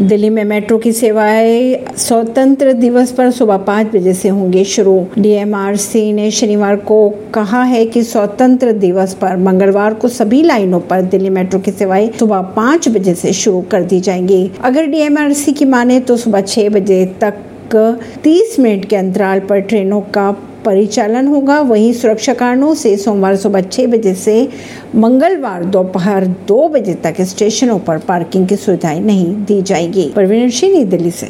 दिल्ली में मेट्रो की सेवाएँ, स्वतंत्र दिवस पर सुबह पाँच बजे से होंगे शुरू। डीएमआरसी ने शनिवार को कहा है कि स्वतंत्र दिवस पर मंगलवार को सभी लाइनों पर दिल्ली मेट्रो की सेवाएँ सुबह पाँच बजे से शुरू कर दी जाएँगी। अगर डीएमआरसी की माने तो सुबह छह बजे तक 30 मिनट के अंतराल पर ट्रेनों का परिचालन होगा। वहीं सुरक्षा कारणों से सोमवार सुबह छः बजे से मंगलवार दोपहर दो बजे तक स्टेशनों पर पार्किंग की सुविधाएँ नहीं दी जाएगी। परवीन सिंह दिल्ली से।